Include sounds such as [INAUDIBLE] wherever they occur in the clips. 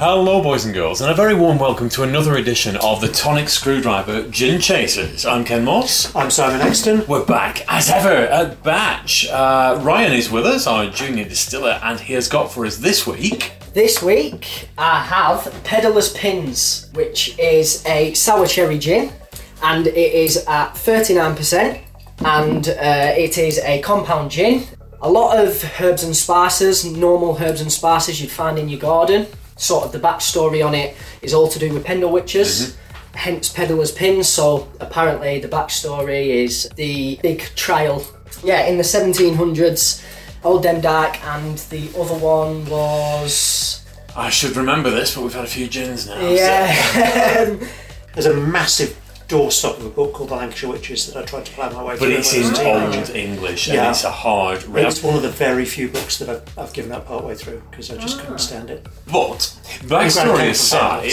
Hello, boys and girls, and a very warm welcome to another edition of the Tonic Screwdriver Gin Chasers. I'm Ken Moss. I'm Simon Exton. We're back as ever at Batch. Uh, Ryan is with us, our junior distiller, and he has got for us this week. This week I have Peddler's Pins, which is a sour cherry gin, and it is at 39%, and uh, it is a compound gin. A lot of herbs and spices, normal herbs and spices you'd find in your garden. Sort of the backstory on it is all to do with Pendle Witches. Mm-hmm. Hence Pedalers Pins, so apparently the backstory is the big trial. Yeah, in the 1700s, Old Demdike, and the other one was I should remember this, but we've had a few gins now. so- yeah. [LAUGHS] There's a massive doorstop of a book called The Lancashire Witches that I tried to plough my way through. But it's in old teenager. English, and Yeah. it's a hard read. It's one of the very few books that I've, I've given up partway through because I Ah. just couldn't stand it. But Grand backstory Temple aside,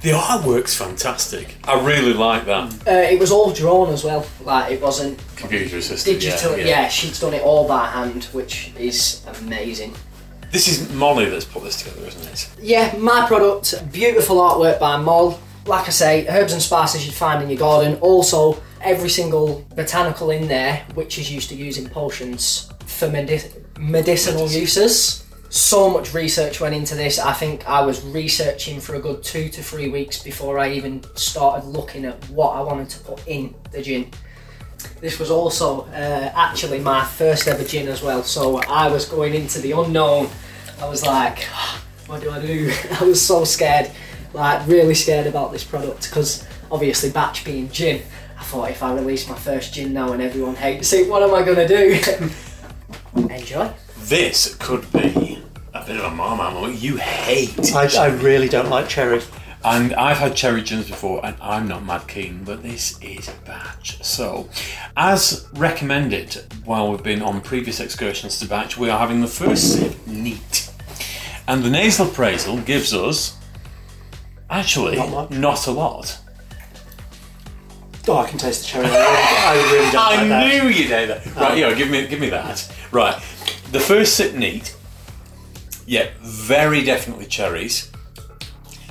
the artwork's fantastic. I really like that. uh, it was all drawn as well. Like it wasn't Computer assisted. digital. yeah, Yeah, yeah. she's done it all by hand, which is amazing. This is Molly that's put this together, isn't it? Yeah, my product, beautiful artwork by Moll. Like I say, herbs and spices you'd find in your garden. Also, every single botanical in there, which is used to use in potions for medi- medicinal Medici- uses. So much research went into this. I think I was researching for a good two to three weeks before I even started looking at what I wanted to put in the gin. This was also uh, actually my first ever gin as well, so I was going into the unknown. I was like, what do I do? [LAUGHS] I was so scared, like really scared about this product because obviously batch being gin. I thought if I release my first gin now and everyone hates it, what am I gonna do? [LAUGHS] Enjoy. This could be a bit of a marmite moment. You hate I, I really don't like cherry. And I've had cherry gins before, and I'm not mad keen, but this is a batch. So, as recommended while we've been on previous excursions to batch, we are having the first sip neat. And the nasal appraisal gives us actually Not much. not a lot. Oh, I can taste the cherry. I really, I really don't [LAUGHS] I like that. knew you'd hate that. Right, yeah, give me give me that. Right, the first sip neat. Yeah, very definitely cherries,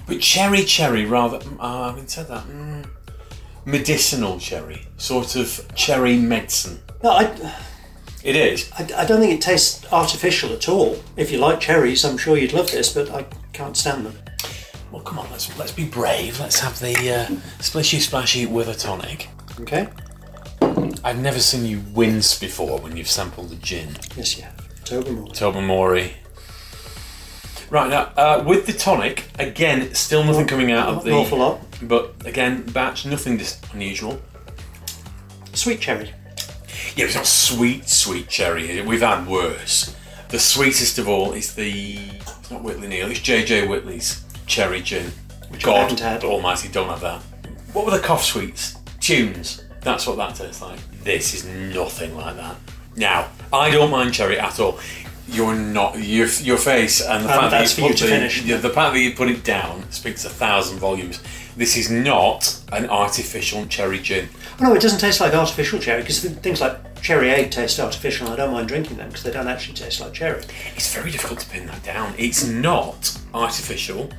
but cherry cherry rather. Uh, I haven't said that. Mm, medicinal cherry, sort of cherry medicine. No, I, It is. I, I don't think it tastes artificial at all. If you like cherries, I'm sure you'd love this, but I can't stand them. Well, come on, let's let's be brave. Let's have the uh, splishy splashy with a tonic. Okay? I've never seen you wince before when you've sampled the gin. Yes, have. Tobermory. Tobermory. Right now, uh, with the tonic, again, still nothing coming out of the. an awful lot. But again, batch, nothing dis- unusual. Sweet cherry. Yeah, it's not sweet, sweet cherry. We've had worse. The sweetest of all is the. It's not Whitley Neill, it's JJ Whitley's cherry gin. Which I God haven't had. almighty, don't have that. What were the cough sweets? Tunes. That's what that tastes like. This is nothing like that. Now, I don't mind cherry at all. You're not your your face and the Um, fact that you you put to the, finish. yeah, the fact that you put it down speaks a thousand volumes. This is not an artificial cherry gin. Oh, no, it doesn't taste like artificial cherry because things like cherry egg taste artificial. and I don't mind drinking them because they don't actually taste like cherry. It's very difficult to pin that down. It's not artificial,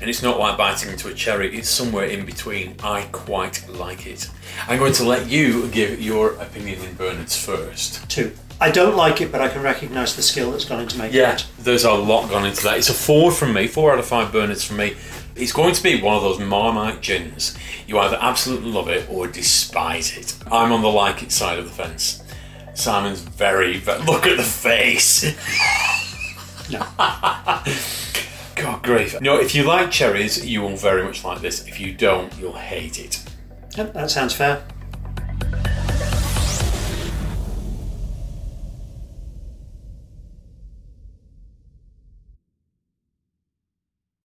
and it's not like biting into a cherry. It's somewhere in between. I quite like it. I'm going to let you give your opinion in Bernard's first. Two. I don't like it, but I can recognise the skill that's gone into making it. Yeah, there's a lot gone into that. It's a four from me, four out of five Bernards from me. It's going to be one of those Marmite gins. You either absolutely love it or despise it. I'm on the like it side of the fence. Simon's very, ve look at the face. No. [LAUGHS] God grief. No, if you like cherries, you will very much like this. If you don't, you'll hate it. Yep, that sounds fair.